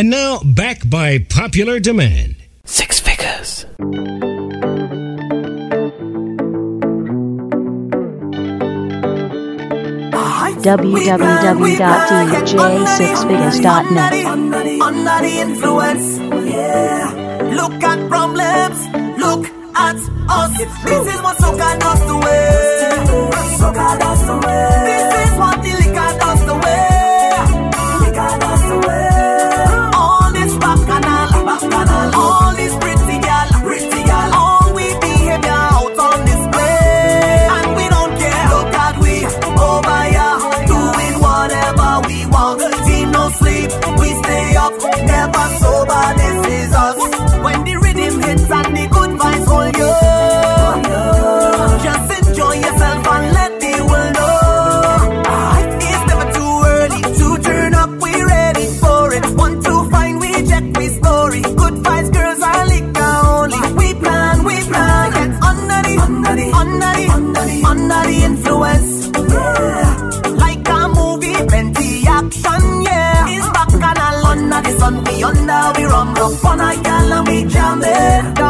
And now, back by popular demand. Six figures. www.djsixfigures.net. Under the influence, yeah. Look at problems, look at us. This is what does does. now we run the fun, I can me jamming.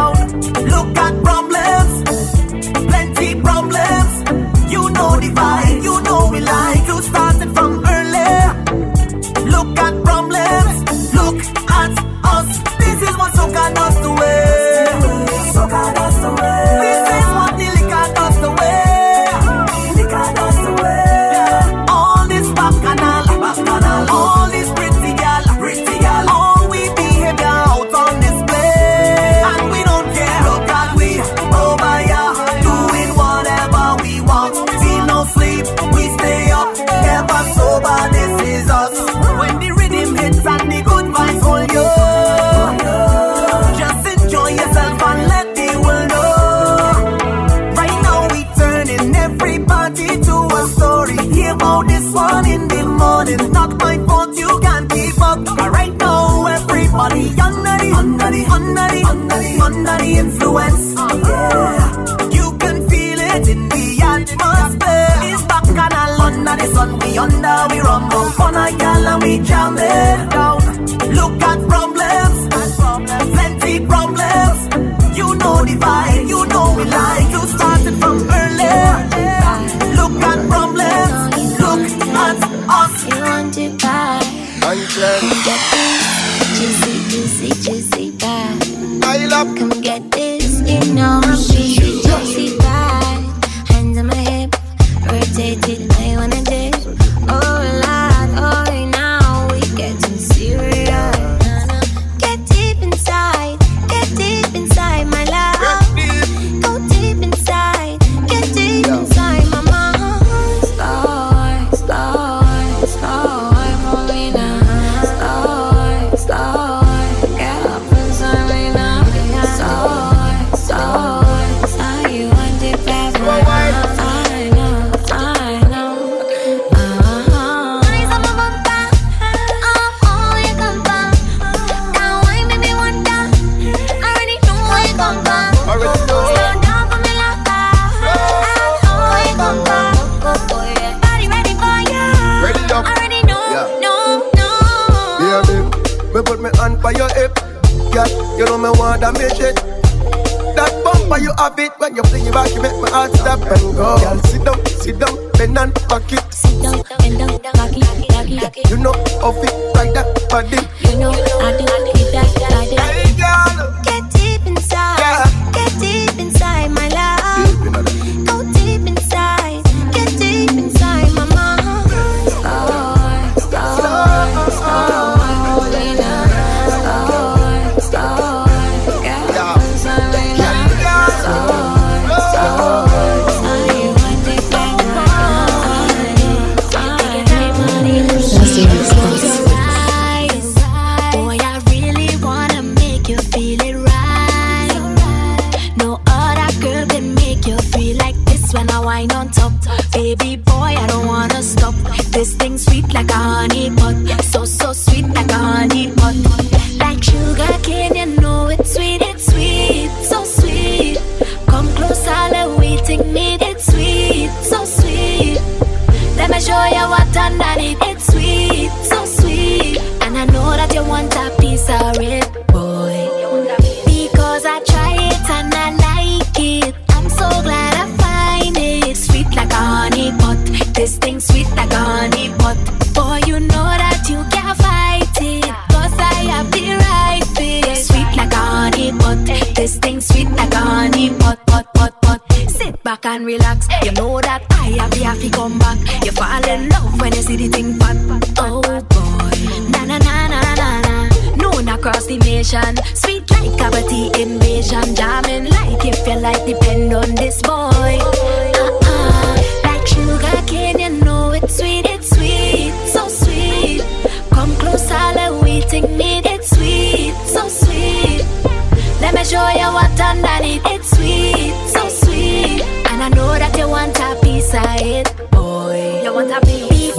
under the, influence. Uh, yeah. You can feel it in the atmosphere. It's back and all under the sun. We under, we rumble. On a gal and we jam it down. Look at problems, plenty problems. You know the vibe, you know we like. You started from early. Look at problems, look at us. You want it bad. Get up, come get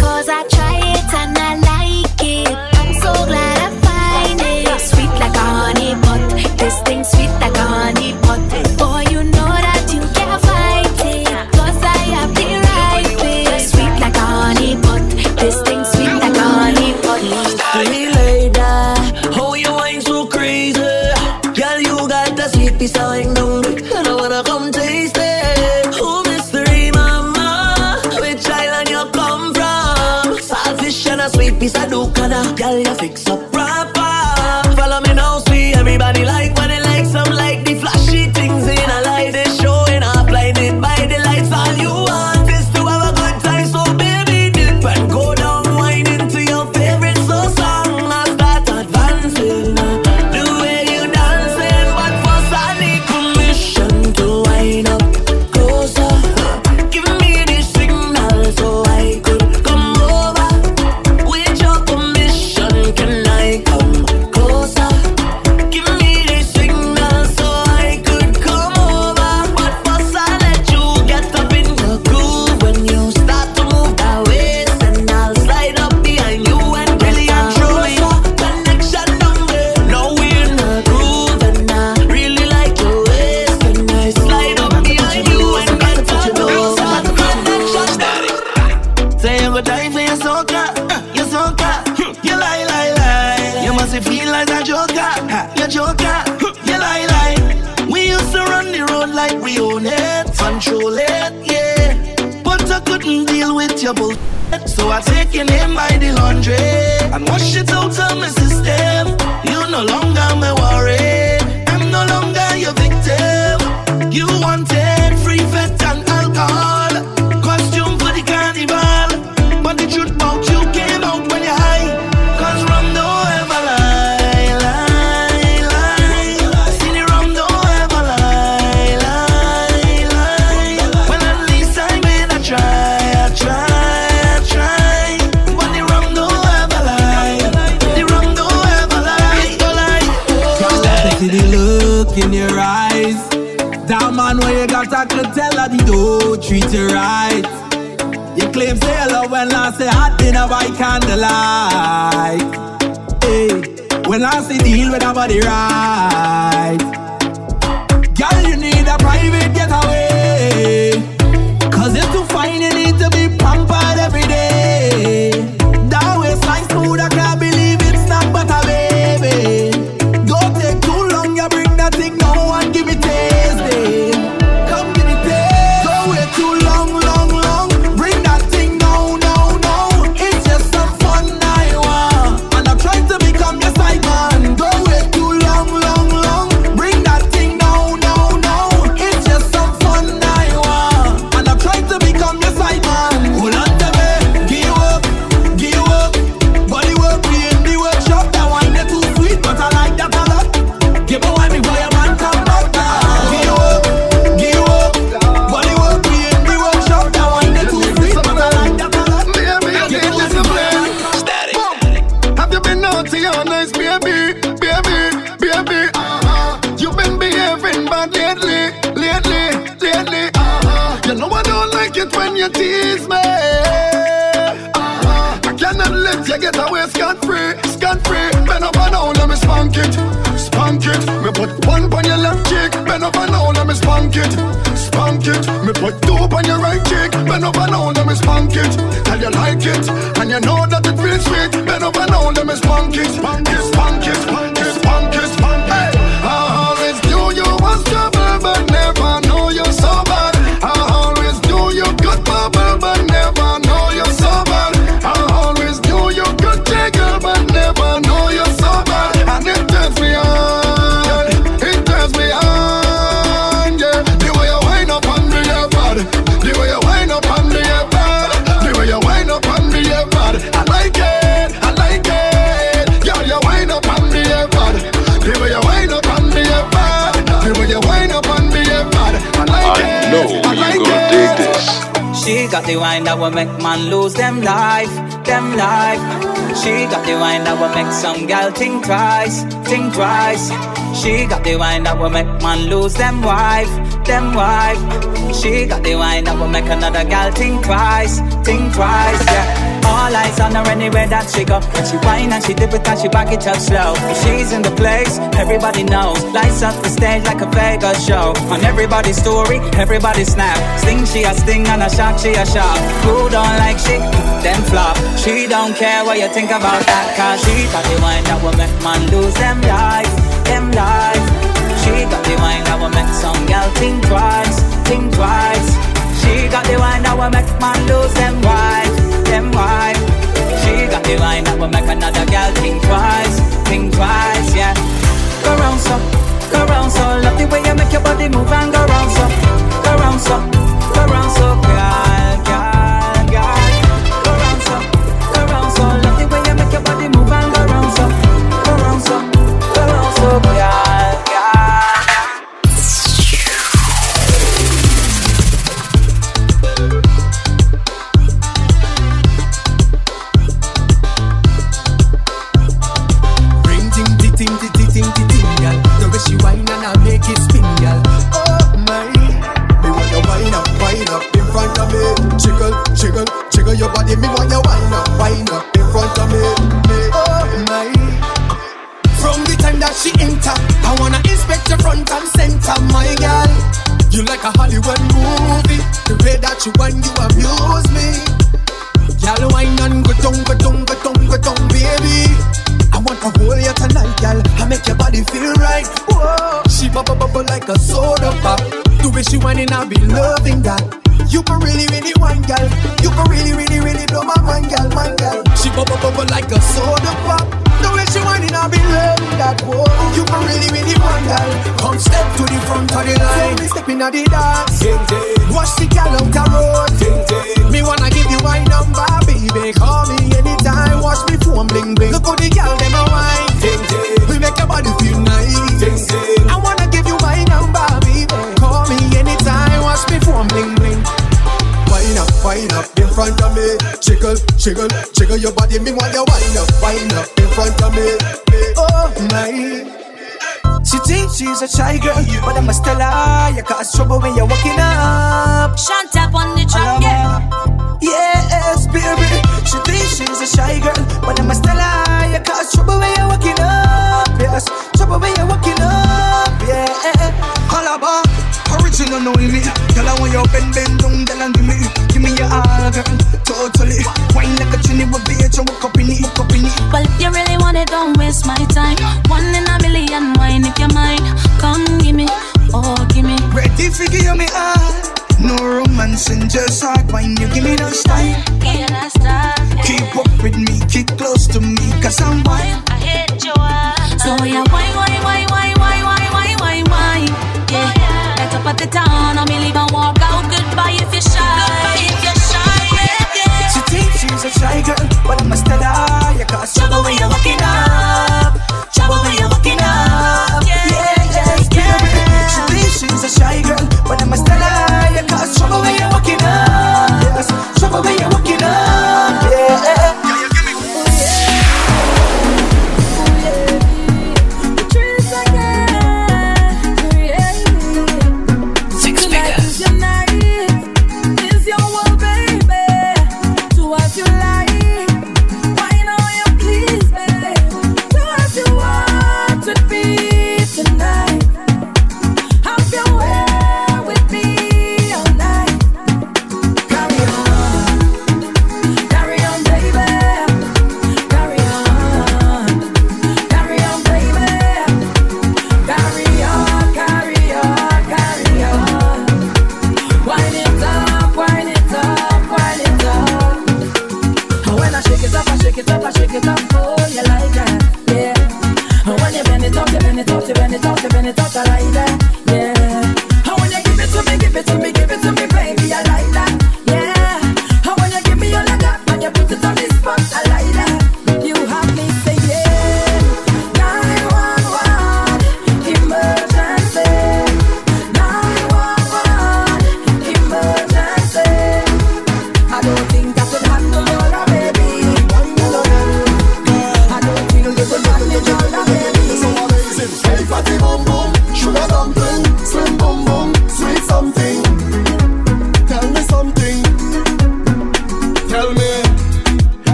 Cause I try it and I like it. I'm so glad. and lose them life, them life. She got the wine that will make some gal think twice, think twice. She got the wine that will make man lose them wife, them wife. She got the wine that will make another gal think twice, think twice, yeah eyes on her anywhere that she go. and she whine and she dip it and she back it up slow. She's in the place, everybody knows. Lights up the stage like a Vegas show. On everybody's story, everybody snap. Sting she a sting and a shot she a shot. Who don't like she? Them flop. She don't care what you think about that. Cause she got the wine that will make man lose them lives, them lives. She got the wine that will make some girl think twice, think twice. She got the wine that will make man lose them wives them why. She got the wine that will make another girl think twice, think twice, yeah. Go round so, go round so, love the way you make your body move and go round so, go round so.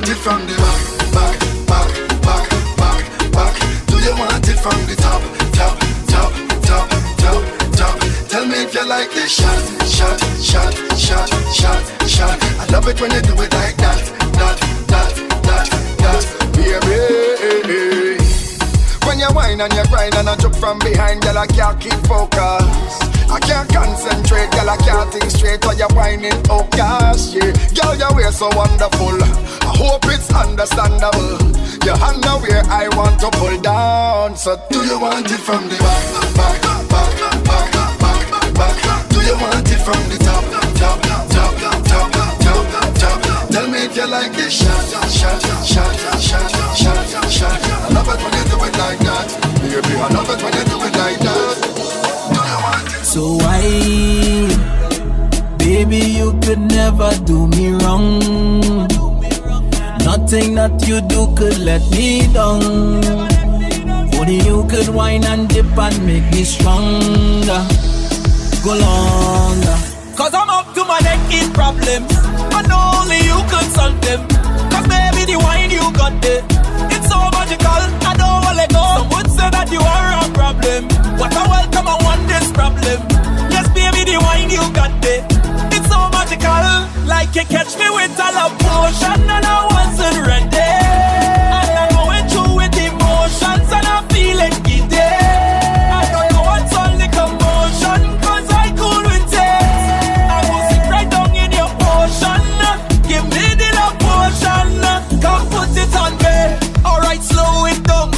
want it from the back, back, back, back, back, back? Do you want it from the top, top, top, top, top, top? Tell me if you like this shot, shot, shot, shot, shot, shot. I love it when you do it like that, that, that, that, that. Baby, when you whine and you grind and I jump from behind, girl I can't keep focus. I can't concentrate, girl. I can't think straight while you're whining. Oh gosh, yeah, girl, your waist so wonderful. Hope it's understandable. Your hand where I want to pull down. So do you want it from the back, back, back, back, back, back? Do you want it from the top, top, top, top, top, top, top? Tell me if you like it, shot, shot, shot, shot, shot, shot. I love it when you do it like that, baby. I love it when you do it like that. So why, baby, you could never do me wrong. Nothing that you do could let me down. Only you could whine and dip and make me stronger. Go longer. Cause I'm up to my neck in problems. And only you can solve them. Cause baby, the wine you got there. It's so magical, I don't wanna go. Some would say that you are a problem. What a welcome, I want this problem. Yes, baby, the wine you got there. So magical, like you catch me with a potion and I wasn't ready. And I'm with emotions and I'm. I don't know what's I. I down in your. Give me the love potion. Come put it on me. Alright, slow it down.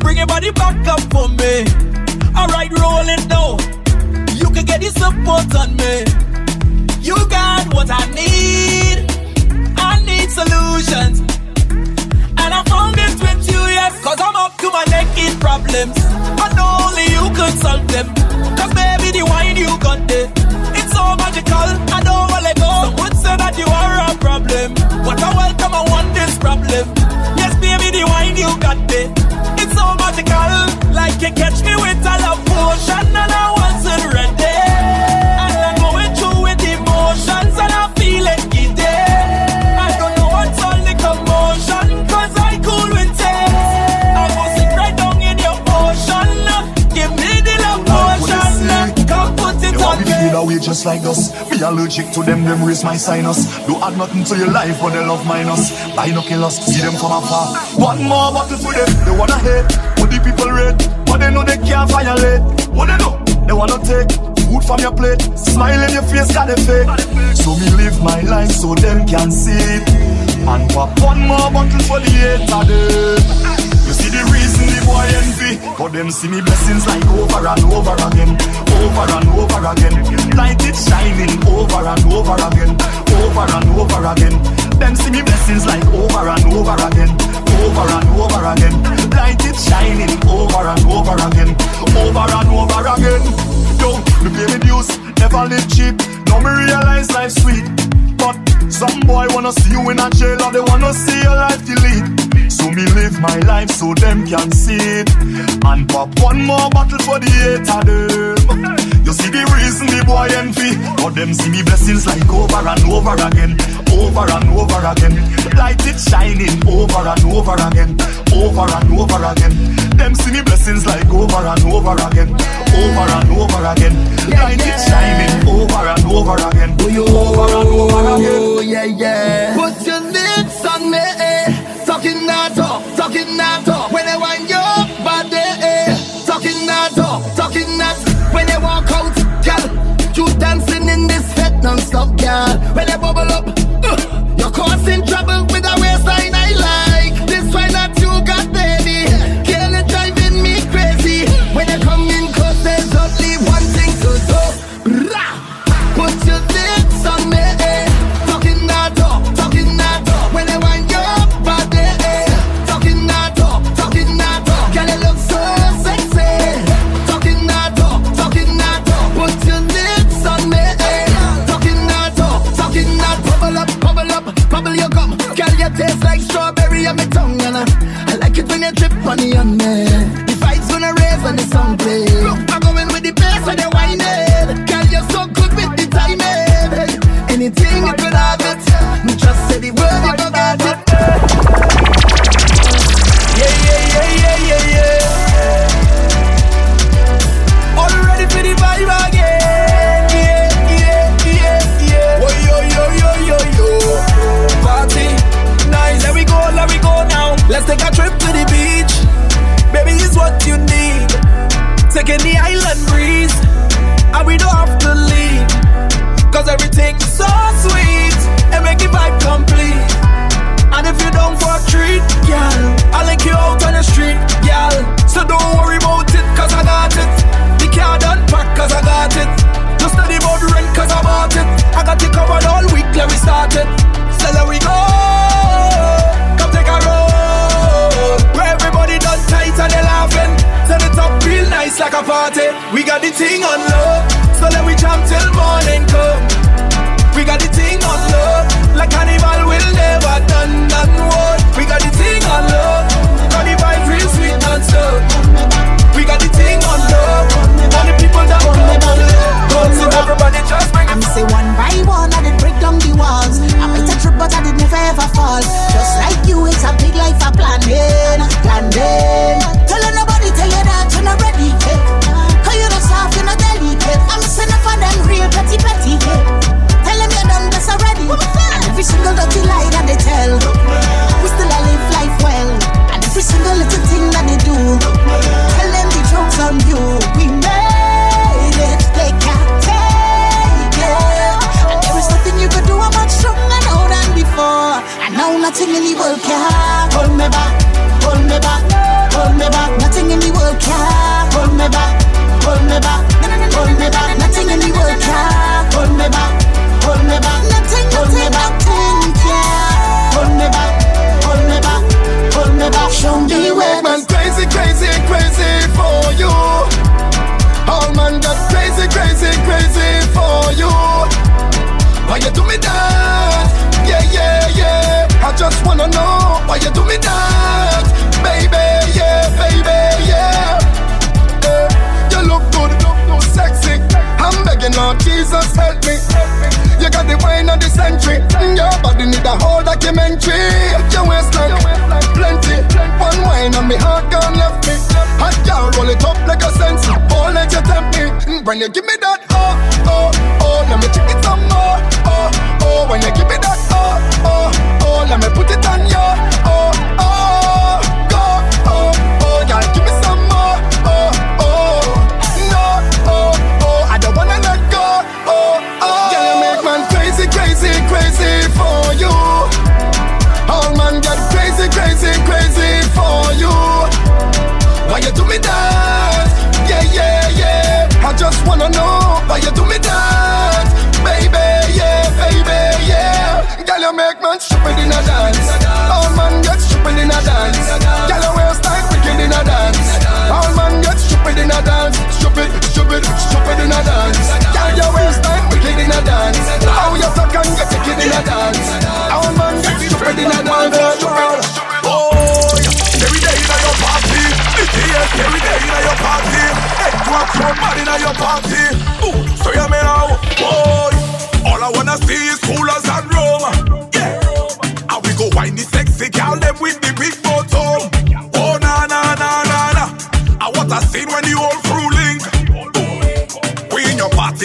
Bring your body back up for me. Alright, down. You can get the support on me. You got what I need. I need solutions. And I found it with you, yes. Cause I'm up to my neck in problems. And only you can solve them. Cause baby, the wine you got there. It's so magical, I don't wanna go. Would say that you are a problem. What a welcome, I want this problem. Yes, baby, the wine you got there. It's so magical, like you catch me with a love potion and I wasn't ready. Away just like us. Me allergic to them, them raise my sinus. Do add nothing to your life, but they love minus. Binoculars, see them from afar. One more bottle for them, they wanna hate. What the people rate, but they know they can't violate. What they know, they wanna take food from your plate. Smile in your face, got a fake. So me live my life so them can see it. And pop one more bottle for the hater them. You see the reason the boy envy But them see me blessings like over and over again Over and over again. Light it shining over and over again Over and over again. Them see me blessings like over and over again Over and over again. Light it shining over and over again Over and over again. Yo, me pay me dues Never live cheap. Now me realize life sweet But some boy wanna see you in a jail Or they wanna see your life delete so me live my life so them can see it. And pop one more bottle for the hater them. You see the reason the boy envy? But them see me blessings like over and over again. Over and over again. Light it shining over and over again. Over and over again. Them see me blessings like over and over again. Over and over again. Light it shining over and over again. Over and over again. Oh, yeah, yeah. That talk. When wind your body, eh. Talking that talk, talking that. When you walk out, girl. You dancing in this fete non-stop, girl. When you bubble up, honey on me. started. So there we go. Come take a roll. Where everybody done tight and they laughing. Turn it up real nice like a party. We got the thing on low. So let we jump till morning come.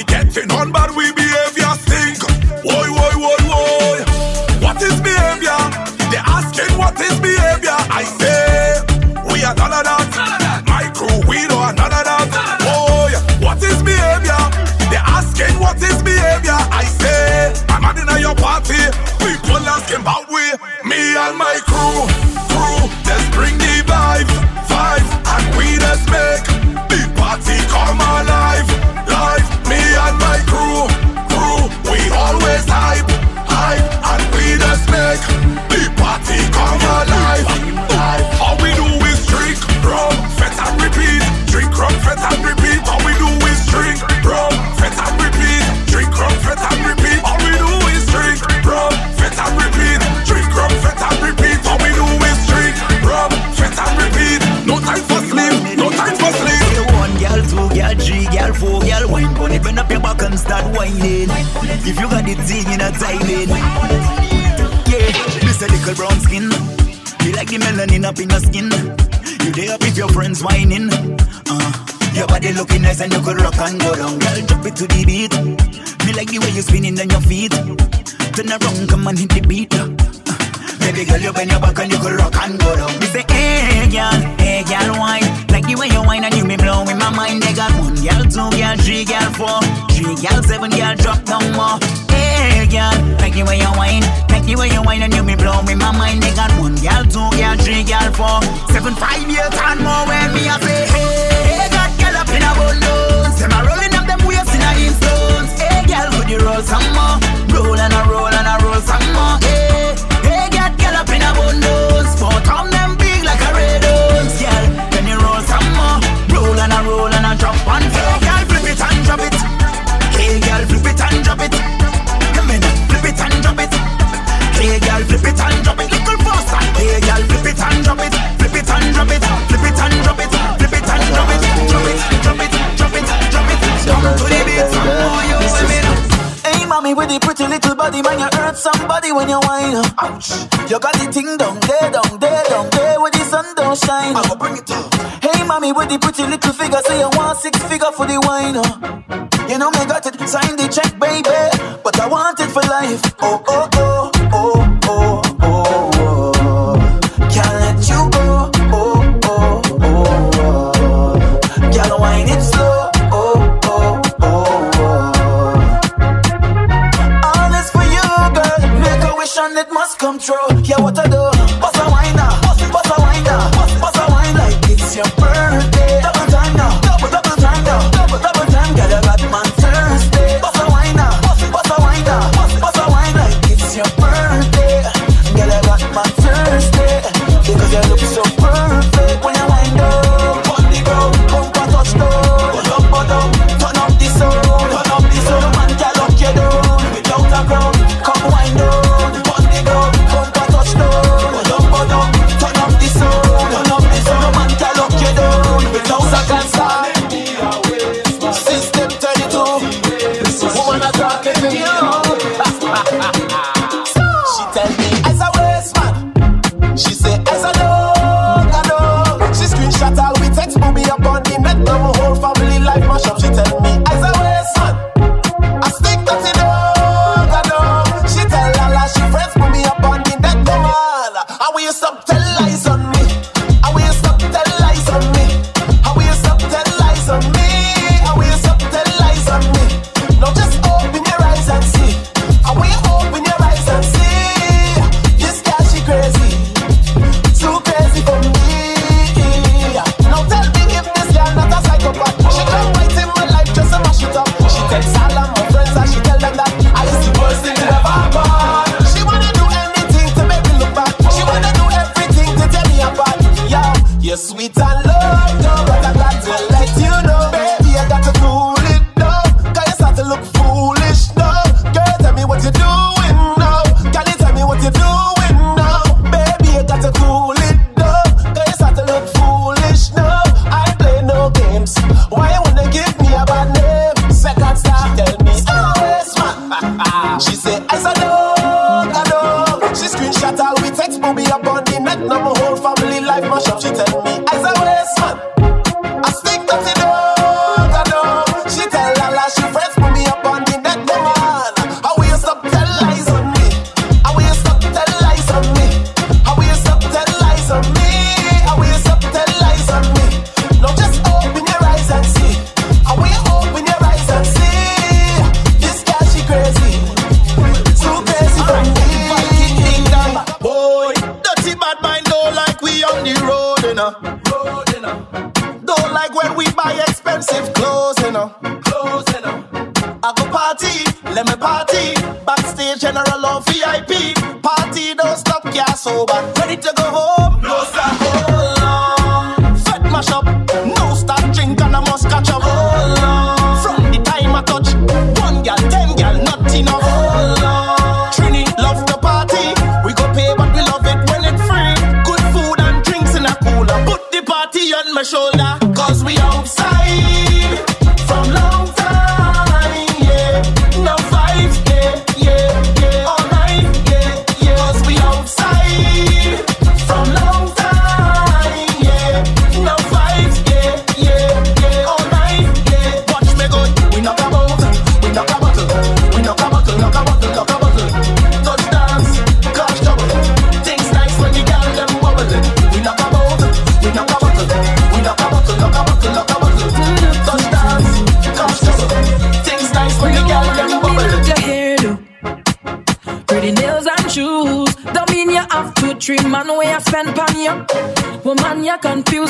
it getting on but we behavior stink? Why, why, why, why? What is behavior? They asking what is behavior? I say, we are none of that. My crew, we know none of that. Boy, what is behavior? They asking what is behavior? I say, I'm not in your party. People asking about we, me and my crew. If you got the thing in a diving, yeah, Mr. a little brown skin. You like the melanin up in your skin. You day up with your friends whining. Uh, your body looking nice and you could rock and go down. Girl, drop it to the beat. Me like the way you spinning on your feet. Turn around, come and hit the beat. Baby girl, you bend your back and you could rock and go down. Me say, hey girl, hey girl, wine. Like the way you wine and you me blowing my mind. They got one girl, two girl, three girl, four, three girl, seven girl, drop down more. Hey girl, like the way you wine, like the way you wine and you me blowing my mind. They got one girl, two girl, three girl, four, seven, five, eight, and more. When me I say, hey, hey got girl up in a bundles. Them a rolling up them waves in a stones. Hey girl, would you roll some more? Roll and a roll and a roll some more. Hey. pretty little body, man, you hurt somebody when you whine. Ouch. You got the thing down there, down there, down there, where the sun don't shine. I go bring it up. Hey, mommy, with the pretty little figure, say you want six figure for the wine. You know me got it, sign the check, baby, but I want it for life. Oh, oh, control. Yeah, what the. Cause we outside. can't confused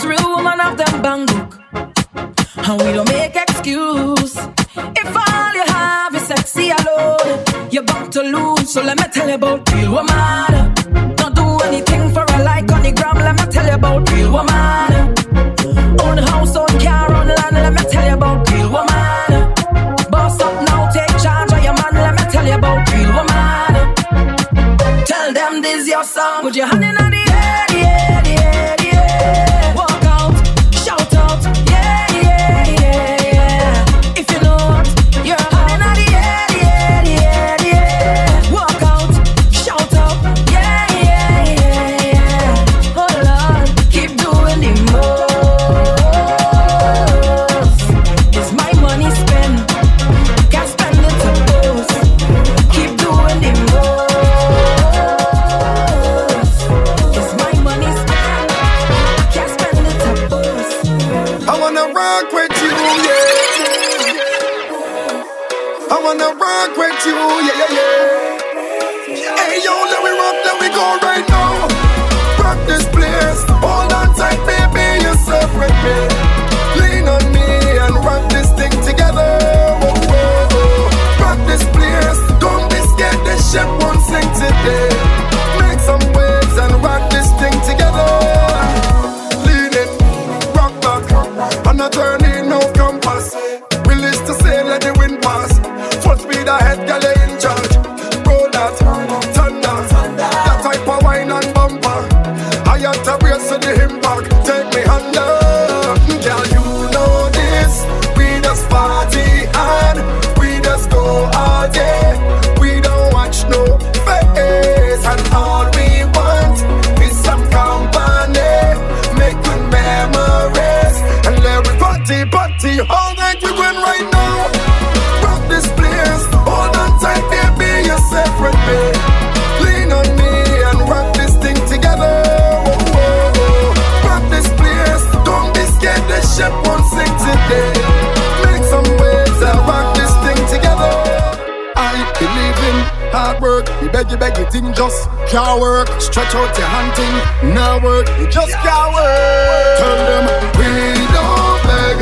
thing just can't work. Stretch out your hand thing, not work. It just can't work. Tell them we don't beg,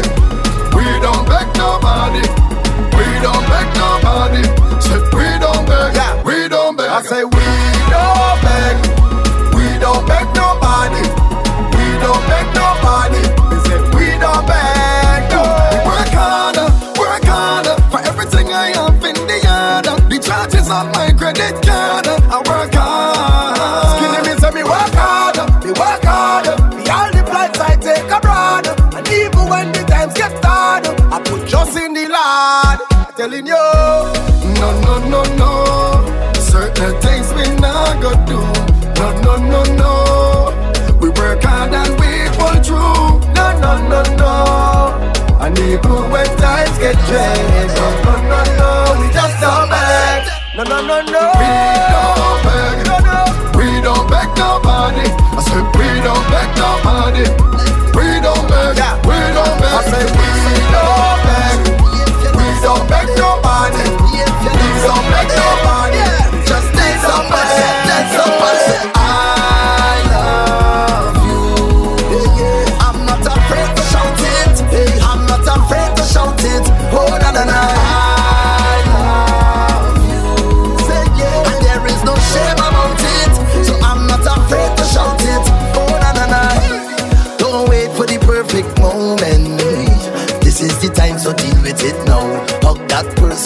we don't beg nobody, we don't beg nobody. Said we don't beg, yeah. we don't beg. I say we don't beg, we don't beg nobody, we don't beg nobody. They said we don't beg. No. Work harder, work harder for everything I have in the yard. The charges on my credit card. Trusting the Lord, telling you, no, no, no, no. Certain things we not gonna do. No, no, no, no. We work hard and we pull through. No, no, no, no. And even when times get changed, no, no, no, no. We just don't beg. No, no, no, no. We don't beg. No, no. We don't beg nobody. I said we don't beg nobody.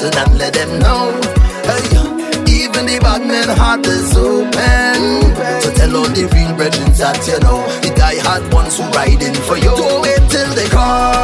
so let them know. Hey, even the bad men heart is open. So tell all the real brethren that you know the die hard ones who riding for you. Do it till they come.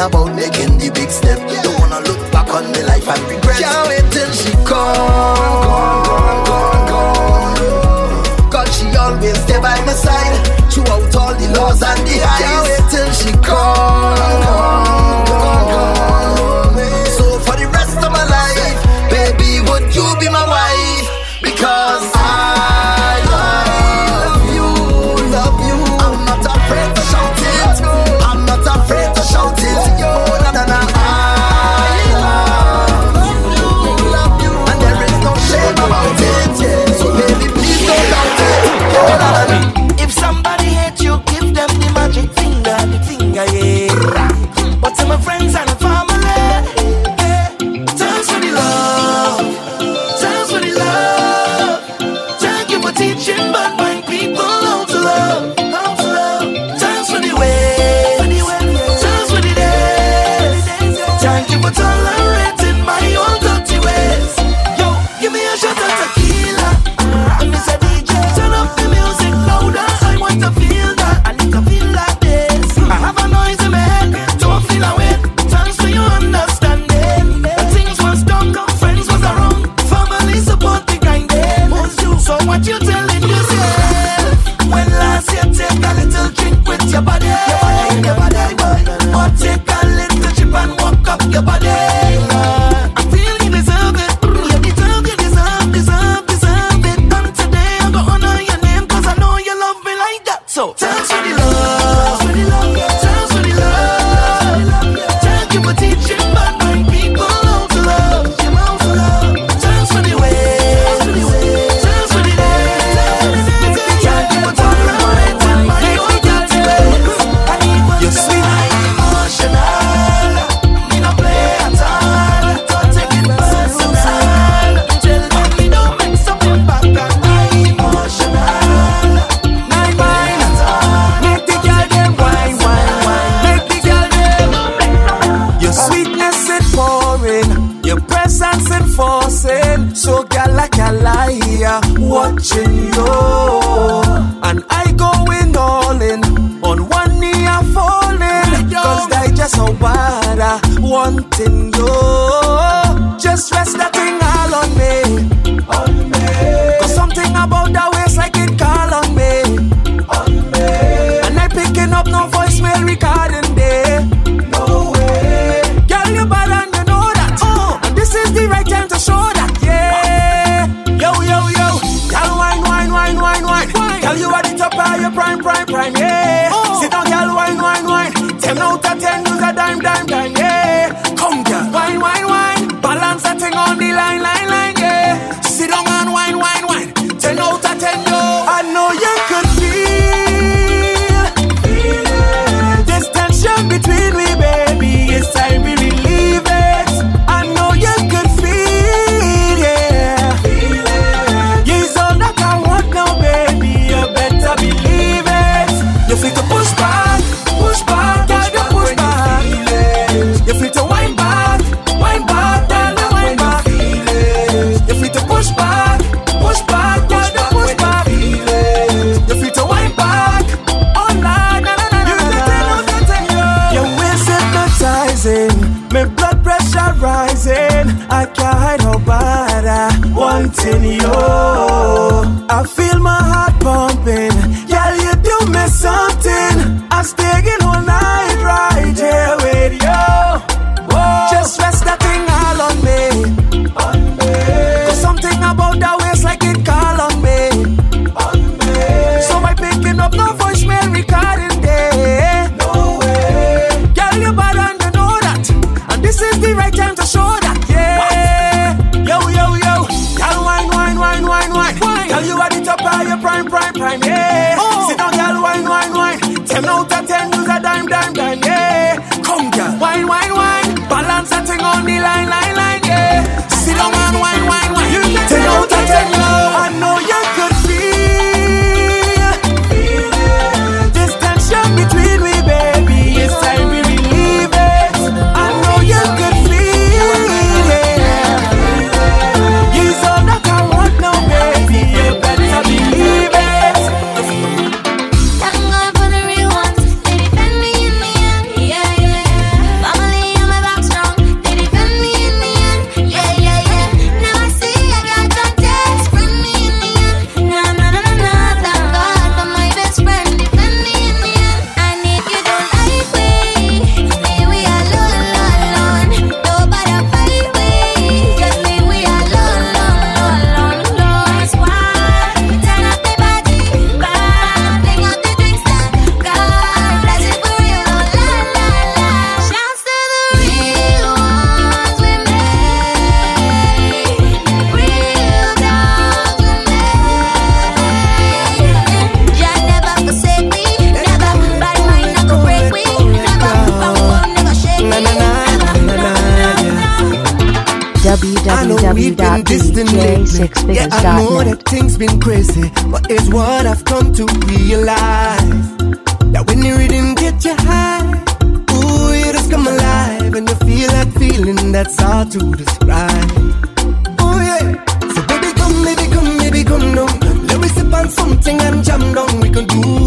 about making the big step. Don't wanna look back on the life and regret. Can't wait till she come, come, come, come, come. God, she always stay by my side. your. Oh yeah. So baby come, baby come, baby come down. Let me sip on something and jam down. We can do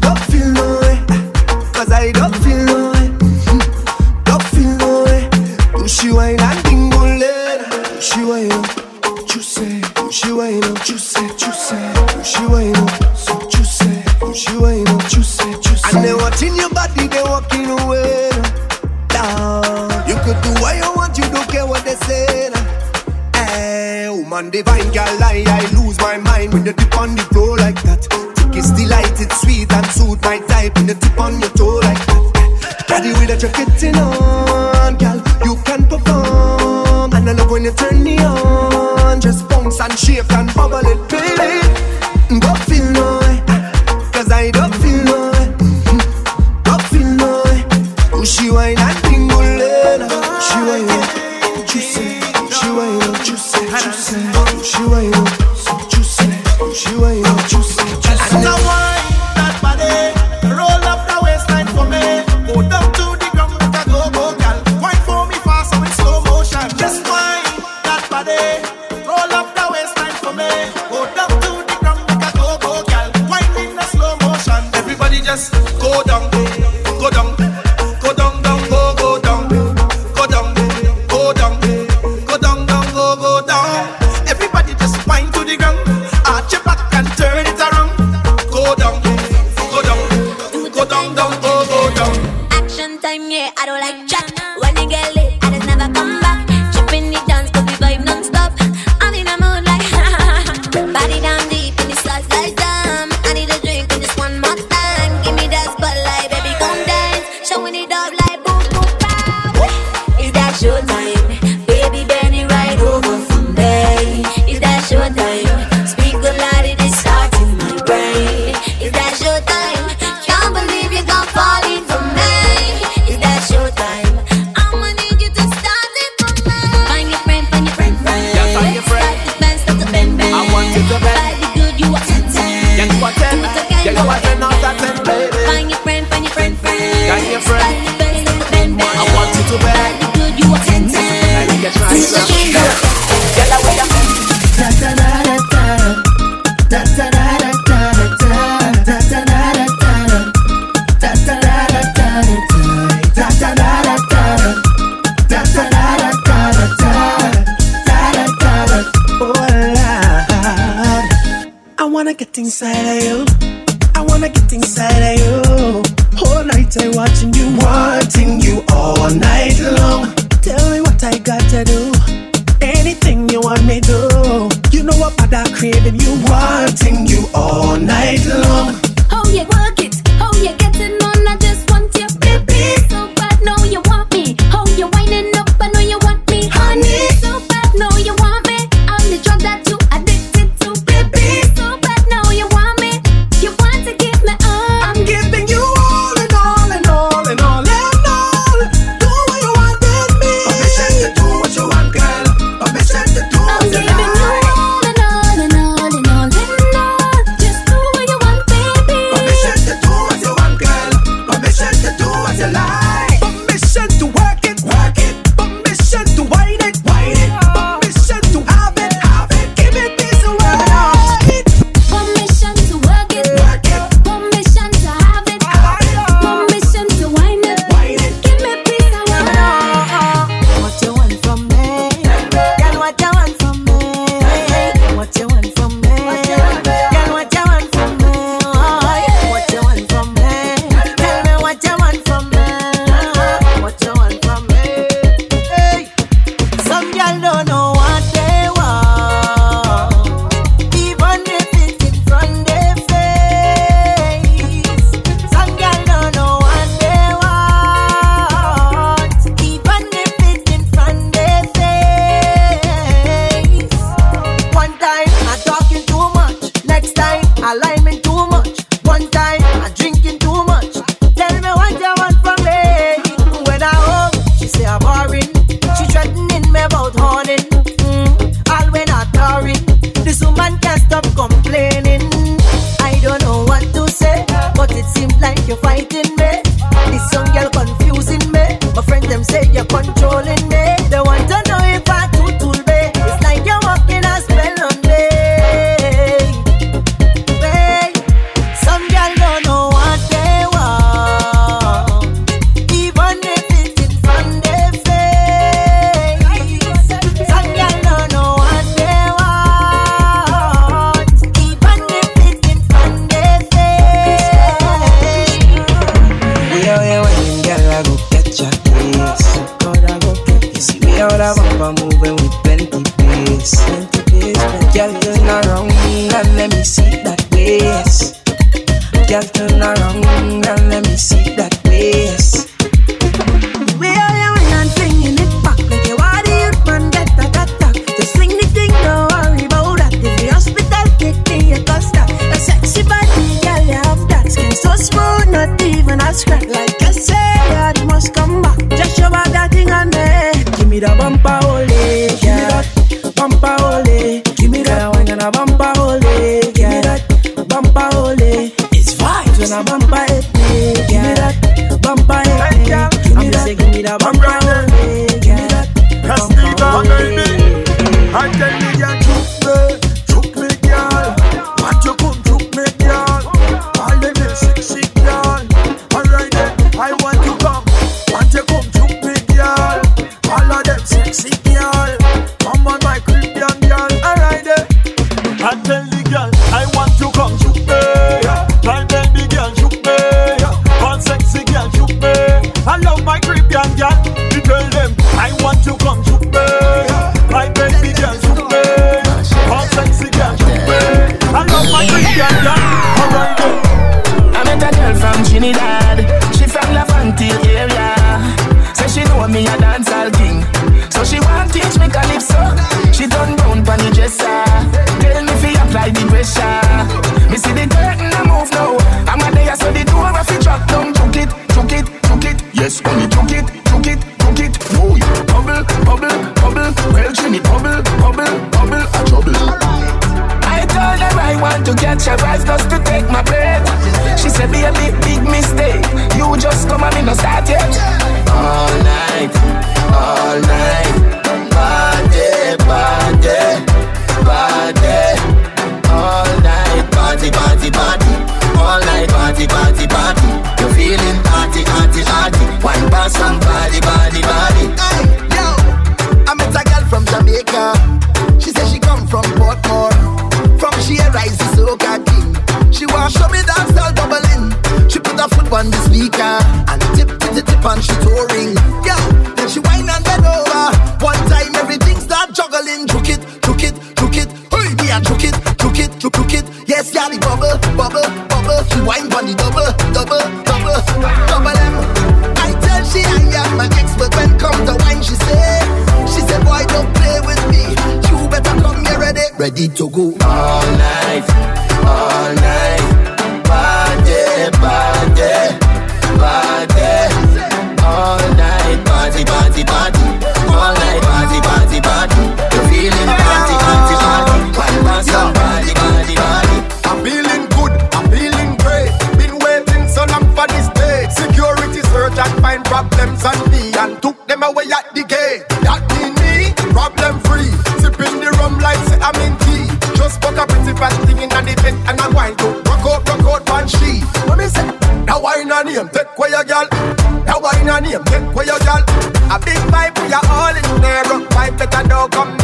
Don't feel no way, cause I don't feel no way.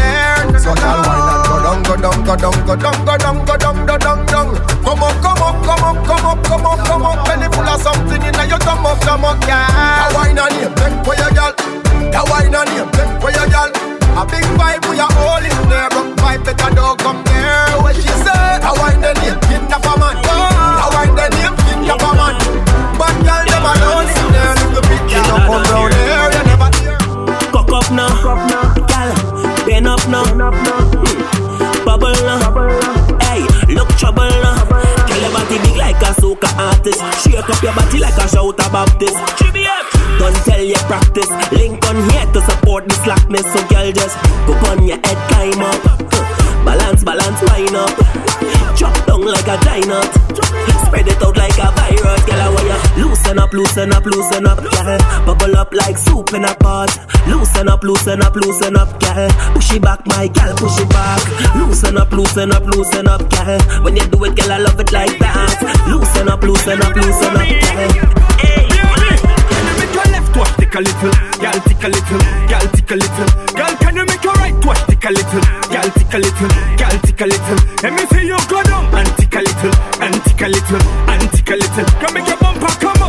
There. So girl, wine and go down, go down, go down, go down, go down, go down, go down, down. Come up, come up, come up, come up, come up, come up. Belly full of something in your thumb up, thumb up, yeah. Now wine on him, take away your girl. Now wine on him, take away your girl. A big pipe, we are all in there. Rock pipe, better don't come there. What she say? Now wine the name, kidnap a man. Now wine the name, kidnap a man. Artist. Shake up your body like a shout Baptist. GBM. Don't tell you practice. Link on here to support the slackness. So girl, just go on your head, climb up. Balance, balance, wind up. Drop down like a giant. Spread it out like a virus. Girl, loosen up, loosen up, loosen up, girl. Bubble up like soup in a pot. Loosen up, loosen up, loosen up, girl. Push it back, my girl, push it back. Loosen up, loosen up, loosen up, girl. When you do it, girl, I love it like that. Loosen up, loosen up, loosen up, girl. make your left wash tick a little, girl tick a little, girl tick a little, girl can you make your right wash tick a little, girl tick a little, girl tick a little. Let me see you go down and tick a little, and tick a little, and tick a little. Come make your bumper come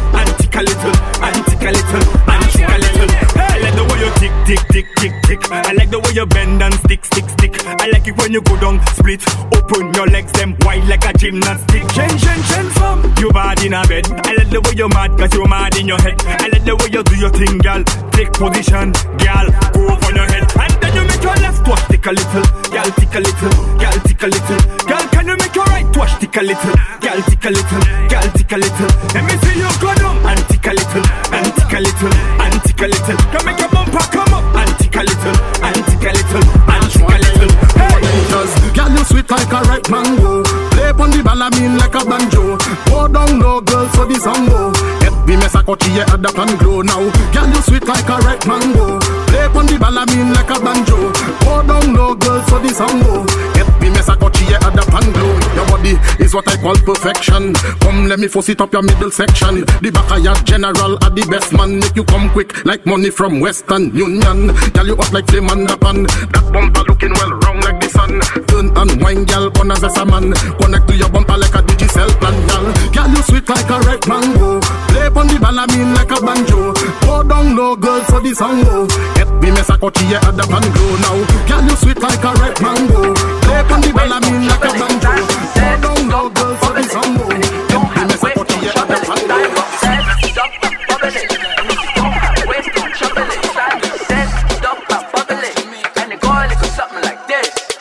a little, a little, a little. I like the way you tick tick tick tick tick. I like the way you bend and stick stick stick. I like it when you go down split, open your legs them wide like a gymnastic. Chen chen chen fam, you bad in a bed. I like the way you mad 'cause you mad in your head. I like the way you do your thing, girl. Take position, girl. Go up on your head, and then make your left wash tick a little, girl. Tick a little, girl. Tick a little, girl. Can you make your right wash tick a little, girl? Tick a little, girl. Tick a little. Let me see you go down and tick a little, and tick a little, and tick a little. Come make your bumper come up and tick a little, and tick a little, and tick a little. Hey, Cause girl you sweet like a ripe mango Play on the balamin like a banjo Go down low girl so the song go Every mess a ye add up and glow now. Girl you sweet like a ripe mango. Play on the balamin like a banjo. Go down low girl so the song go Every mess a ye add up and glow Your body is what I call perfection Come let me force it up your middle section The back of your general are the best man Make you come quick like money from Western Union Girl you up like flame on the pan That bumper looking well round like the sun Turn and wine, girl, on as a man. Connect to your bumper like a digicel plan, girl. Girl, you sweet like a ripe mango. Play on the balamin like a banjo. Go down low, girl, so the song oh. go. Every mess a yeah, add up and grow now. Girl, you sweet like a ripe mango. Play on the balamin like a banjo. Go down low, girl, so the song go. Every mess a kochi, yeah, add up and grow.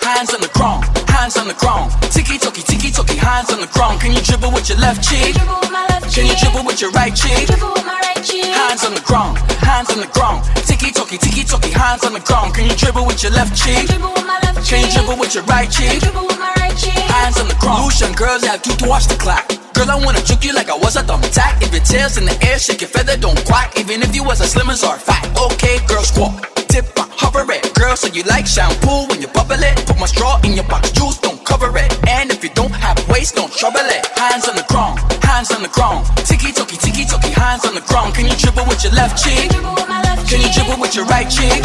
Hands on the ground, hands on the ground. Ticky tocky, ticky tocky, hands on the ground. Can you dribble with your left cheek? Can you dribble with your right cheek? Hands on the ground, hands on the ground. Ticky tocky, ticky tocky, hands on the ground. Can you dribble with your left cheek? Can you dribble with your right cheek? dribble with my right cheek Hands on the ground. Revolution, girls have two to watch the clock. Girl, I wanna juke you like I was a thumbtack. If your tail's in the air, shake your feather, don't quack. Even if you was a slim as or fat. Okay, girl, squat. Tip on, hover it. Girl, so you like shampoo when you bubble it. Put my straw in your box juice, don't cover it. And if you don't have waist, don't trouble it. Hands on the ground, hands on the ground. Tiki toki, tiki toki, hands on the ground. Can you dribble with your left cheek? Can you dribble with your right cheek?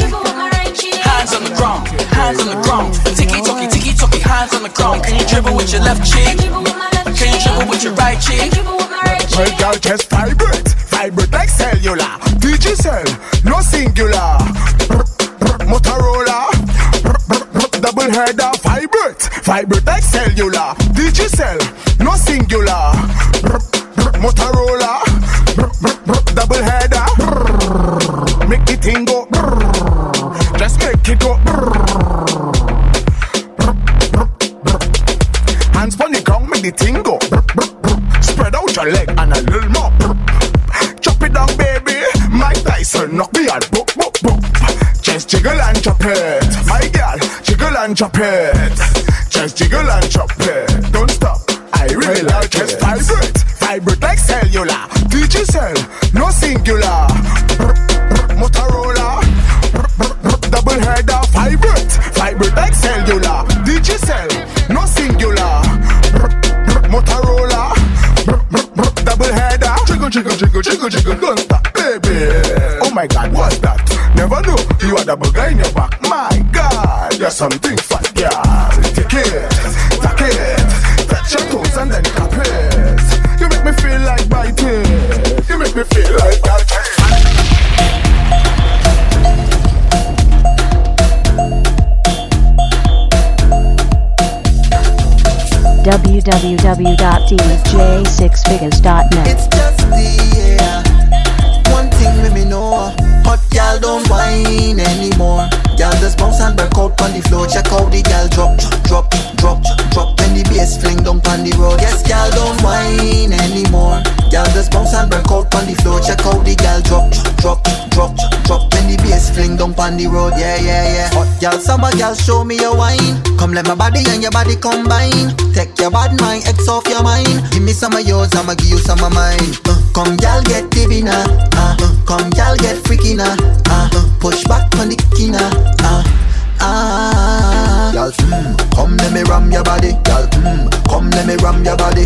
Hands on the ground, hands on the ground. Tiki toki, tiki toki, hands on the ground. Can you dribble with your left cheek? Can you dribble with your right cheek? Well, girl, just vibrate, vibrate like cellular. Digicel, no singular. Motorola, double header, vibrate, vibrate like cellular. Digicel, no singular. Motorola, double header. Make the thing go. Just make it go. Hands on the ground, make the thing go. Spread out your leg and a little more. Chop it down, baby. Mike Tyson, knock me out. Boop, boop, boop. Just jiggle and chop it. My girl, jiggle and chop it. Just jiggle and chop it. Don't stop. I really like it. Just vibrate, Digicel, no singular. Motorola, double header, vibrate, vibrate like cellular. Digicel, no singular. Motorola, double header. Jiggle, jiggle, jiggle, jiggle, jiggle, don't stop, baby. Oh my God, what's that? Never know you are double guy in your back. My God, you're something fat, girl. www.dj6figures.net. It's just the. One thing let me know. Hot don't whine anymore. Gal just bounce and break out on the floor. Check out the gal drop, drop, drop, drop. When the bass fling down on the road. Yes, gal don't whine anymore. Gal just bounce and break out on the floor. Check out the gal drop, drop, drop, drop. When the bass fling down on the road. Yeah, yeah, yeah. Hot gal, summer gal, show me your wine. Come let my body and your body combine. Take your bad mind, X off your mind. Give me some of yours, I'ma give you some of mine. Uh, come gal, get divvy now. Uh, uh, come gal, get freaky now. Uh, uh, push back on the kina. Your body.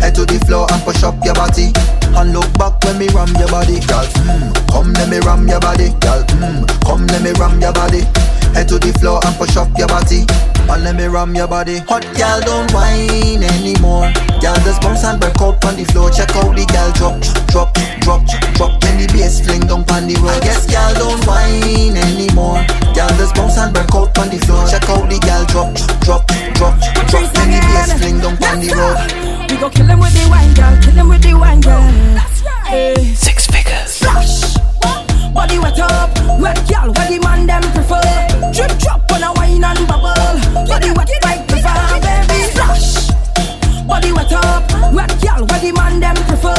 Head to the floor and push up your body. And look back when me ram your body. Gal, mm, come let me ram your body. Gal, mm, come let me ram your body. Head to the floor and push up your body. And let me ram your body. Hot gal don't whine anymore. Gal just bounce and break out on the floor. Check out the gal drop, drop, drop, drop. When the bass fling down on the road. Guess gal don't whine anymore. Gal just bounce and break out on the floor. Check out the gal drop, drop, drop, drop. When the bass fling down on the road. We go kill him with the wine, girl. Kill him with the wine, girl. Hey. Six figures. Splash. Body wet up, wet girl. Where the man them prefer. Drip drop on a wine and bubble. Body wet like the fire, baby. Splash. Body wet up, wet girl. Where the man them prefer.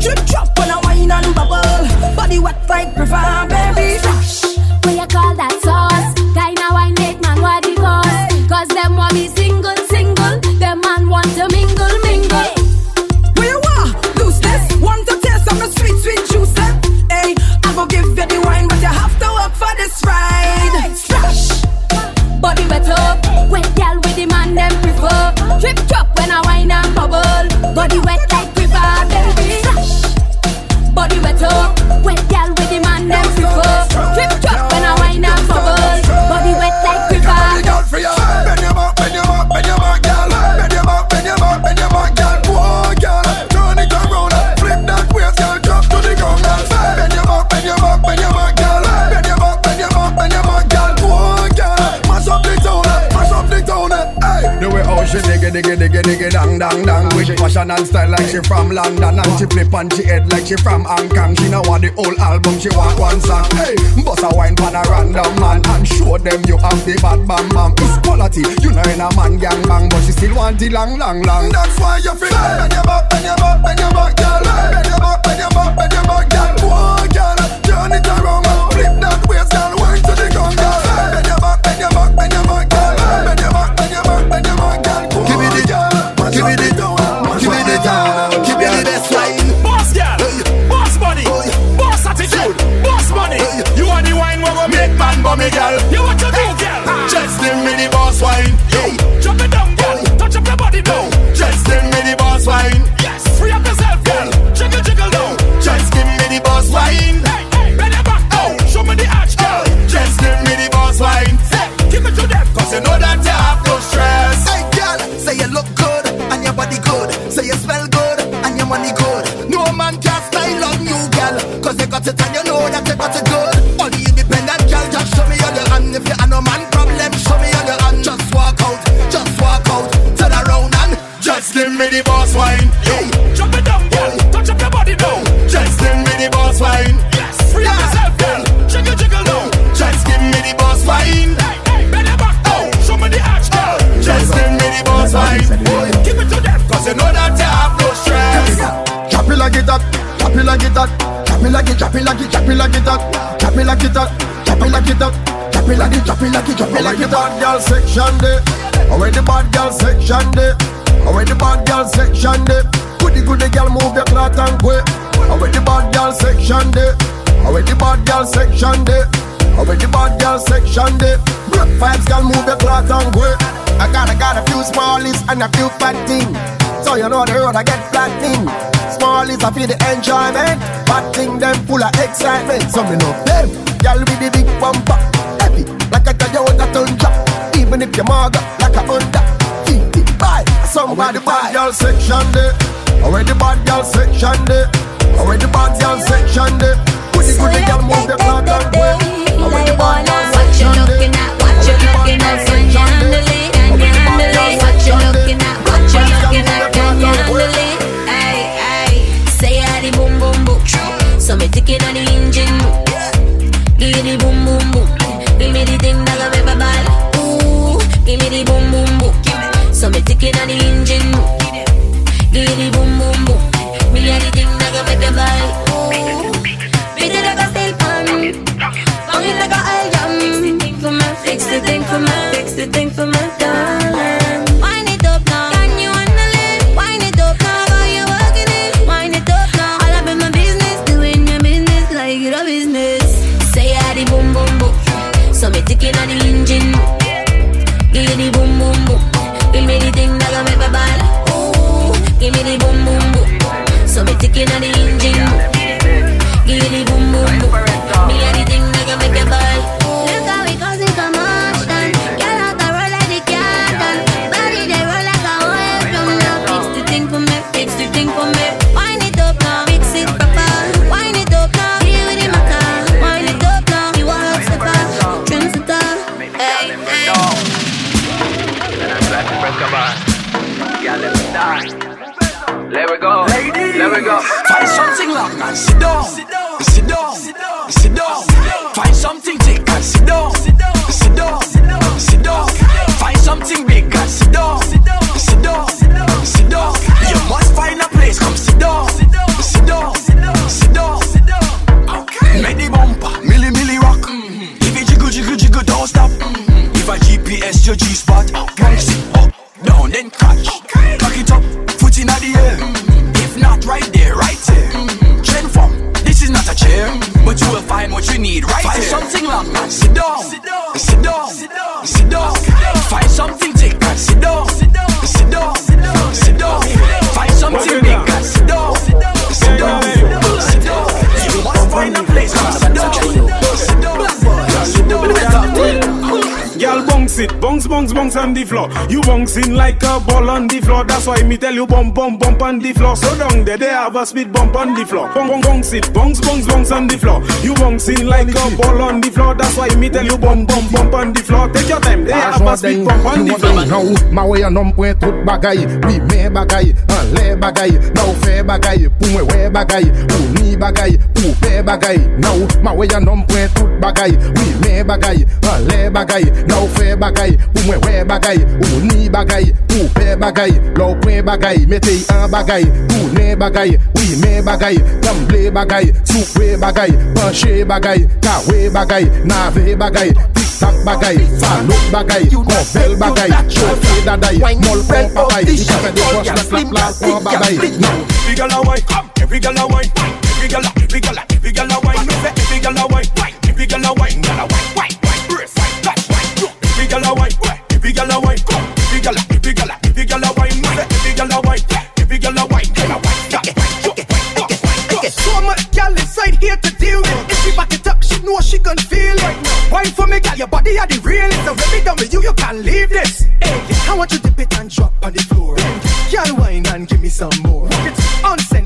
Drip drop on a wine and bubble. Body wet like the fire, baby. Splash. What you call that sauce? Diggy, diggy, diggy, dang, dang, dang. With fashion and style like she from London, and she flip on she head like she from Hong Kong. She know want the whole album, she want one song. Hey, bust a wine pan a random man and show them you have the bad bam bam. It's quality, you know in a man gang bang, but she still want the long, long, long. That's why you feel bend your back, bend your back, bend your back, girl. Bend your back, bend your back, bend your back, girl. Whoa, girl, turn it around, Cause they got it like it up, drop it like it up, drop it like it, drop it like it, drop it like it. Bad girl section day, away the bad girl section day, away the bad girl section day. Goody goody girl move your cloth and go. Away the bad girl section day, away the bad girl section day, away the bad girl section day. Vibes girl move your cloth and go. I got I got a few smallies and a few fat things. So you know the road I get flattening. Small is I feel the enjoyment. Bad thing them full of excitement. So me know them. Girl with the big bumper. Heavy like a Toyota Tundra. Even if you're maga like a Honda. 50 buy. Somebody buy. Bad girl section there. Already the bad girl section there. Already the bad girl section there. Goody goody girl move the clock and way. Already the bad girl section there. On the floor. You bouncing like a ball on the floor. That's why me tell you bump, bump, bump on the floor. So down there, they have a speed bump on the floor. Bounce, bounce, bounce it, bounce, bounce, bounce on the floor. You bouncing like a ball on the floor. That's why me tell you bump, bump, bump on the floor. Take your time, they have a speed bump on the floor. Nou, ma we an om pwen tout bagay Oui, men bagay, an le bagay Nou fe bagay, pou mwen we bagay Ou ni bagay, pou pe bagay Nou, ma we an om pwen tout bagay Oui, men bagay, an le bagay Nou fe bagay, pou mwen we bagay bagay, ou ni bagay, pou pe bagay, lou pren bagay, metey an bagay, ou nen bagay, oui men bagay, kamble bagay, soupe bagay, panche bagay, kawe bagay, nave bagay, tik tak bagay, falok bagay, konvel bagay, chote daday, mol pon papay, di kafe de bosh la klap la pon babay. Every girl a wine, every girl a wine, every girl a, every girl a, every girl a wine, every girl a wine, every girl a wine. Wine for me, gal, your body are the realest. So me done with you, you can't leave this. Hey, I want you to dip it and drop on the floor. Gal, wine and give me some more.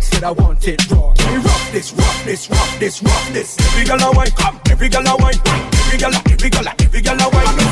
Said I want it raw. Me rough this, rough this, rough this, rough this. Every girl a wine, come. Every girl a wine. Every girl, every girl, every girl a wine.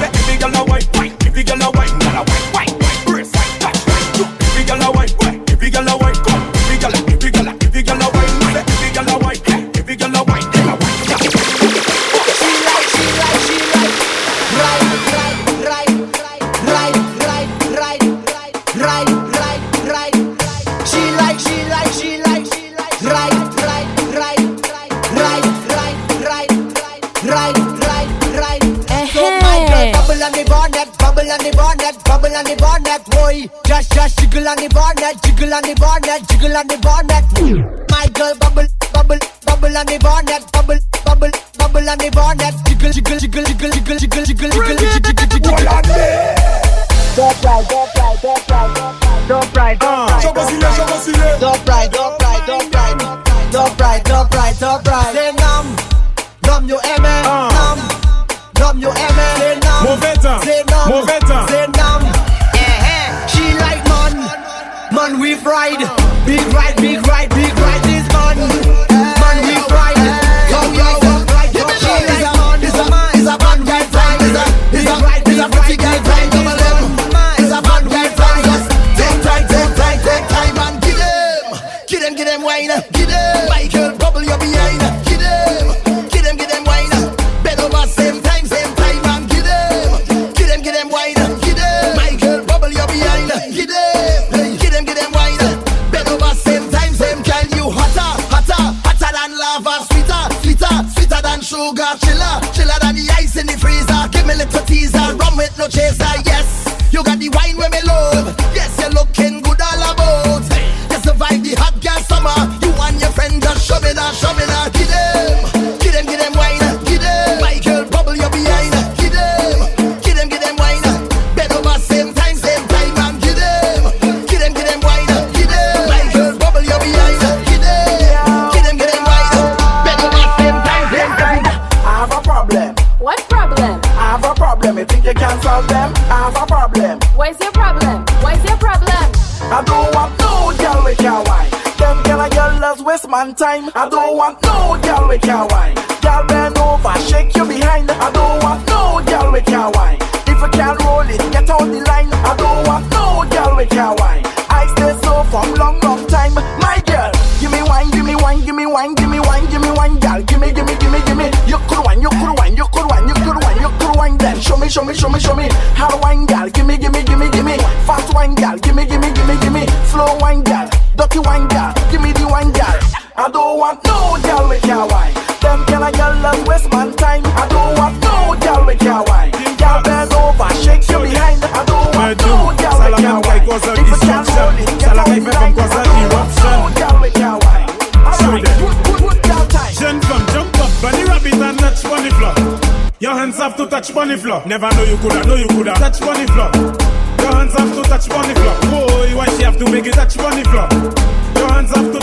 Bubble on the bonnet, boy. Just, just jiggle on the bonnet, jiggle on the bonnet, jiggle on the bonnet. My girl, bubble, bubble, bubble on the bonnet, bubble, bubble, bubble on the bonnet, jiggle, jiggle, jiggle, jiggle, jiggle, jiggle, jiggle, jiggle, jiggle, jiggle, jiggle. Don't right, don't right, don't right, don't right, don't right. Show vacile, show vacile. Don't right, don't right, don't right, don't right, don't right, don't right. Say nam, nam you aimé, nam, nam you aimé. Say nam, Mauvais temps, say nam, mauvais man we ride, big ride, big ride, big ride this man, man we ride. Yo yo, she like man, is a man, is a man we ride, is a, is a is a pretty girl ride, double M. Is a man we ride, just take time, take time, take time and give them, give them, give them wine, give them. Michael no chaser. Yes, you got the wine when me love. Yes, you're looking good all about. You survive the hot girl summer. You and your friend just shove it out, shove it man time. I don't want no girl with your wine. Girl bend over, shake you behind. I don't want no girl with your wine. If you can't roll it, get on the line. I don't want no girl with your wine. I stay so for long, long time. My girl, give me wine, give me wine, give me wine, give me wine, give me wine, girl. Give me, give me, give me, give me. You could wine, you could wine, you could wine, you could wine, you could wine. Then show me, show me, show me, show me. How to wine, girl. Give me, give me, give me, give me. Fast wine, girl. Give me, give me, give me, give me. Slow wine, girl. Dirty wine, girl. Give me the wine, girl. I don't want no girl with your wine. Them can a girl love waste man time. I don't want no girl with your wine. Girl bend over, shake you behind. I don't want no girl with your wine. If hold it, get on the line. I don't want no girl with your wine. Alright, good, good, girl time. Jeune femme, jump up, bunny rabbit and touch bunny floor. Your hands have to touch bunny floor. Never know you coulda, know you coulda touch bunny floor. Your hands have to touch bunny floor. Boy, why she have to make it touch bunny floor?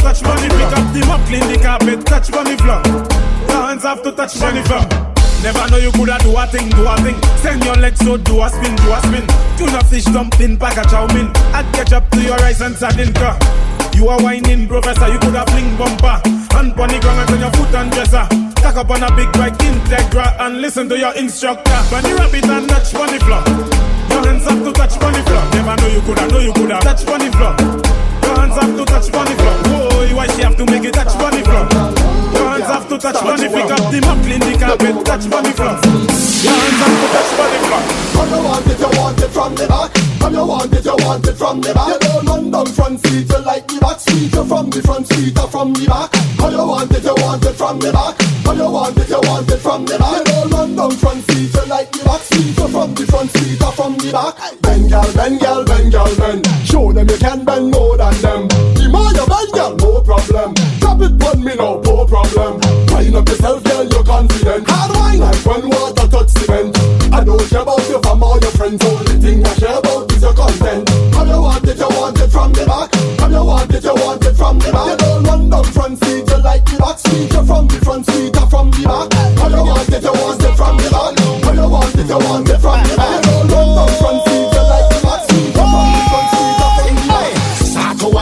Touch floor. Pick up the mop, clean the carpet, touch bunny floor. Your hands have to touch bunny floor. Never know you coulda do a thing, do a thing. Send your legs so do a spin, do a spin. Tuna fish dumpling, pack a chow mein. Add ketchup to your rice and sardine car. You are whining, professor, you coulda fling bumper. Hand pon the ground and turn your foot and dresser. Tack up on a big bike, Integra, and listen to your instructor. Bunny rabbit and touch bunny floor. Your hands have to touch bunny floor. Never know you coulda, know you coulda touch bunny floor. Your hands have to touch bunny floor. Have to make it touch bunny floor? Your hands have to touch bunny. Pick up the mop, clean the carpet, touch bunny floor. Your hands have to touch bunny floor. How you want it, you want it from the back. How you want it, you want it from the back. You don't run down front seat, you like the back seat. You from the front seat or from the back. How you want it, you want it from the back. How you want it, you want it from the back. You don't run down front seat, you like the back seat. You from the front seat or from the back. Bend, girl, bend, girl, bend, girl, bend. Show them you can bend more than them. The more you bend, girl, problem. Drop it on me now, no problem. Wind up yourself, girl, you're confident. Hard wine like when water touch cement. I don't care about your fam or your friends. Only thing I care about is your content. How you want it, you want it from the back. How you want it, you want it from the back. You don't run down front seat, you like the back seat. You're from the front seat or from the back. How you want it, you want it from the back. How you want it, you want it from the back. You don't run down front seat,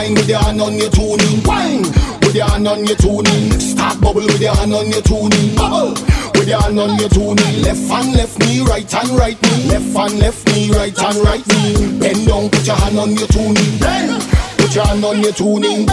wine with your hand on your tuning. Wine with your hand on your tuning. Start bubble with your hand on your tuning. Bubble with your hand on your tuning. Left hand, left knee, right hand, right knee. Left hand, left knee, right hand, right knee. Bend down, put your hand on your tuning. Bend. Put your hand on your tuning.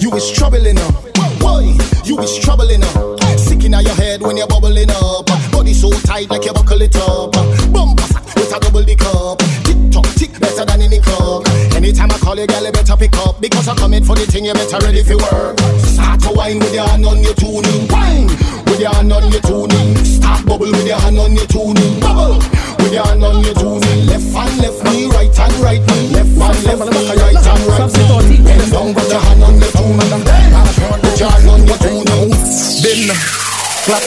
You is troubling up. Boy, you is troubling up. Sticking out your head when you're bubbling up. Body so tight like you buckle it up. Bumper fat with a double dick up. Tick tock, tick better than any club. Anytime I call you, girl, you better pick up. Because I'm coming for the thing, you better ready for work. Start to wine with your hand on your tuning. Wine with your hand on your tuning. Start bubble with your hand on your tuning. Bubble with your hand on your tuning. Left hand, left knee, right hand, right knee. Left hand, left knee, right hand, right knee. Bend down, put your hand on your tuning. Put your hand on your tuning. Bend, clap.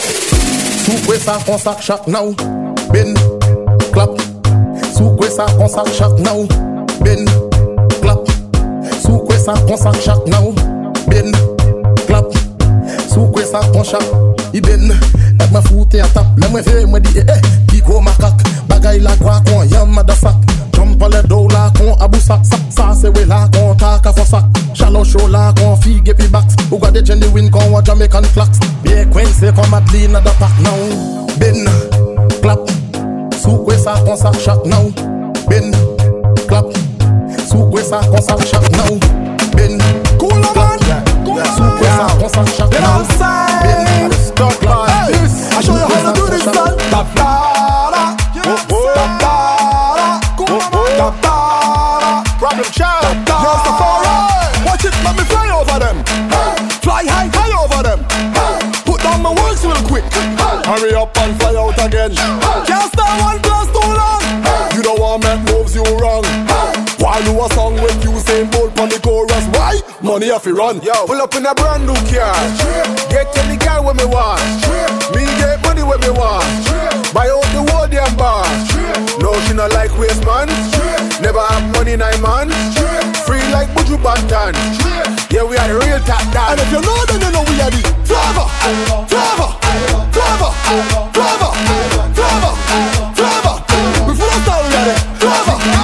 Souk we sa kon sak chak now. Bend, clap. Souk we sa kon sak chak now. Bend, clap. Souk we sa kon sak chak now. Bend, clap. Souk we sa kon chak. I bend, ek ma foute a tap. Le mwen fe mwen di eh eh. Piko makak. Bagay la kwa kon yam madasak. Jump le do la kon abou sak. Sa se we la kon a fosak. Shallow show la kon fige pi baks. Ou gade genuine kon wa Jamaican flax. Bien Quincy kon Madeline da pak now. Ben, clap. Souk we sa kon sak chak now. Ben, clap. Souk we sa kon sak chak now. Ben, cool man. Souk we sa kon sak chak now. Ben, man. I show you how to do this, son. Problem child. Here's. Watch it, let me fly over them. Fly high, high over them. Put down my works real quick. Hurry up and fly out again. You make moves you wrong. Why do a song with you saying bold on the chorus? Why? Money off you run. Yo, pull up in a brand new car. Get any guy with me want. Me get money with me want. Buy out the whole damn bar. No, she not like waste man. Never have money nine man. Free like Buju Banton. Yeah, we are the real top dog. And if you know, then you know we are the flavor, flavor, flavor, flavor, flavor, flavor. Before I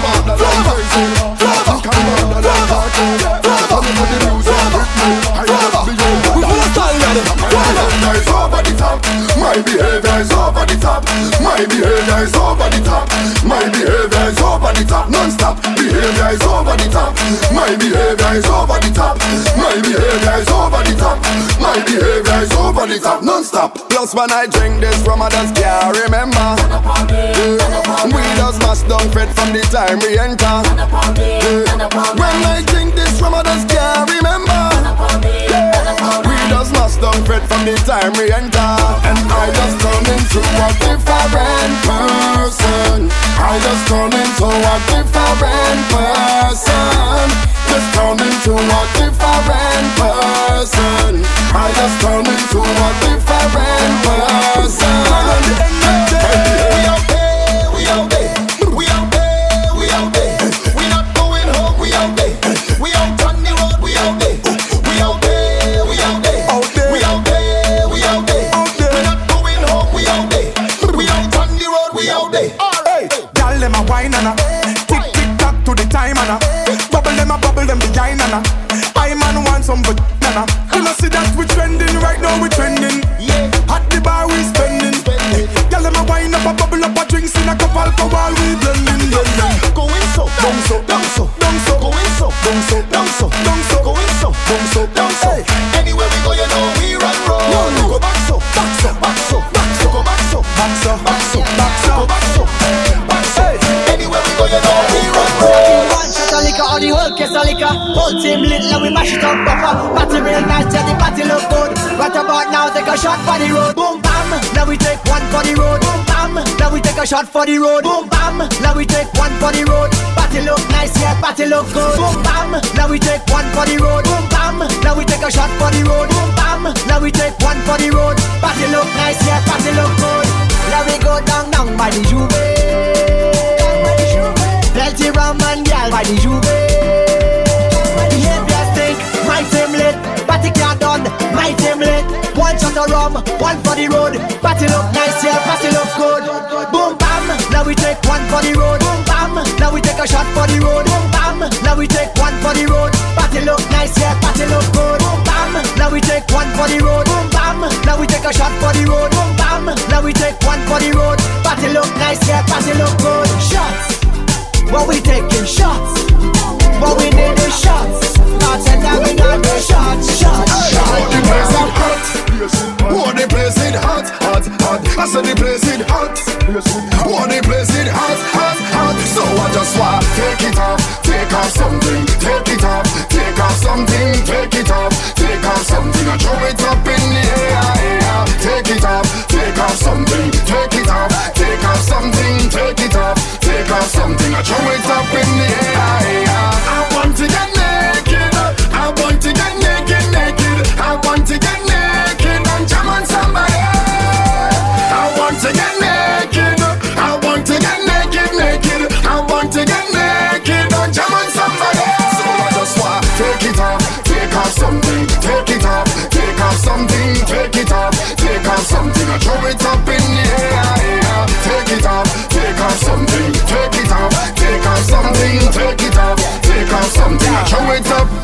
My behavior is over the top. My behavior is over the top. My behavior is over the top. Non-stop. Behavior is over the top. My behavior is over the top. My behavior is over the top. My behavior is over the top. Non-stop. Plus when I drink this rum, I just can't remember. Yeah. We just must don't fret from the time we enter. Yeah. When I drink this rum, I just can't remember. Just don't fret from the time we enter. And I just turn into a different person. I just turn into a different person. Just turn into a different person. I just turn into a different person. Banana. You know see that we trending right now, We're trending. Yeah, at the bar we spending. Girl, them a wine up a bubble up a drinks in a cup alcohol we liquor Whole team lit, now we mash it up bumper Party real nice, yeah the party look good. Right about now, take a shot for the road. Boom bam, now we take one for the road. Boom bam, now we take a shot for the road. Boom bam, now we take one for the road. Party look nice, yeah party look good. Boom bam, now we take one for the road. Boom bam, now we take a shot for the road. Boom bam, now we take one for the road. Party look nice, yeah party look good. Now we go down down by the Juve Plenty rum and gal by the Juve party can't done. My team late. One shot of rum, one for the road. Party look nice, yeah, party look good. Boom, bang. Throw it up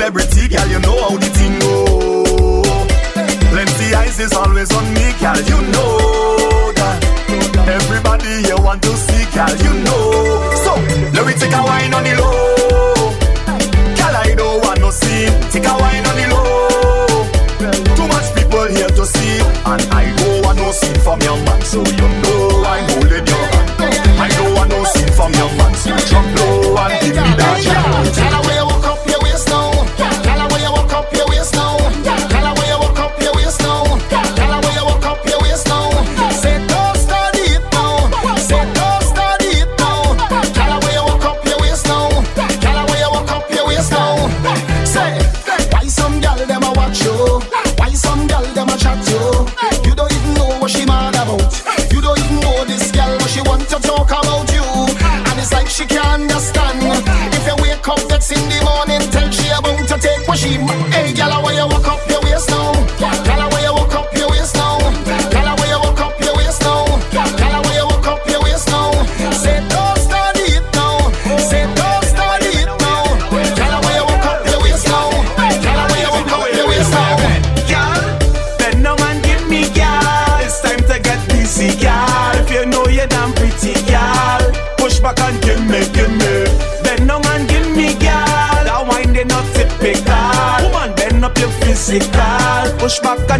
celebrity, girl, you know how the thing go. Plenty eyes is always on me, girl, you know that. Everybody here want to see, girl, you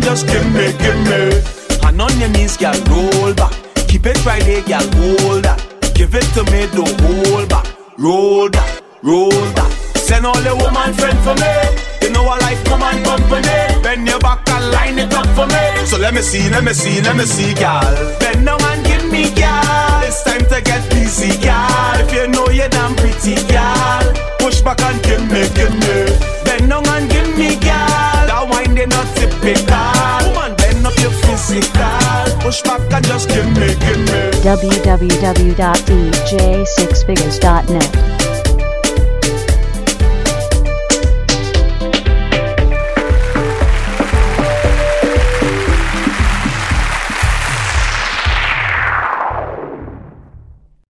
and just give me, give me. And on your knees, girl, roll back. Keep it right there, girl, hold that. Give it to me, don't hold back. Roll that, roll that. Send all the woman friend for me. You know I like come and company. Bend your back and line it up for me. So let me see, let me see, let me see, girl. www.dj6figures.net.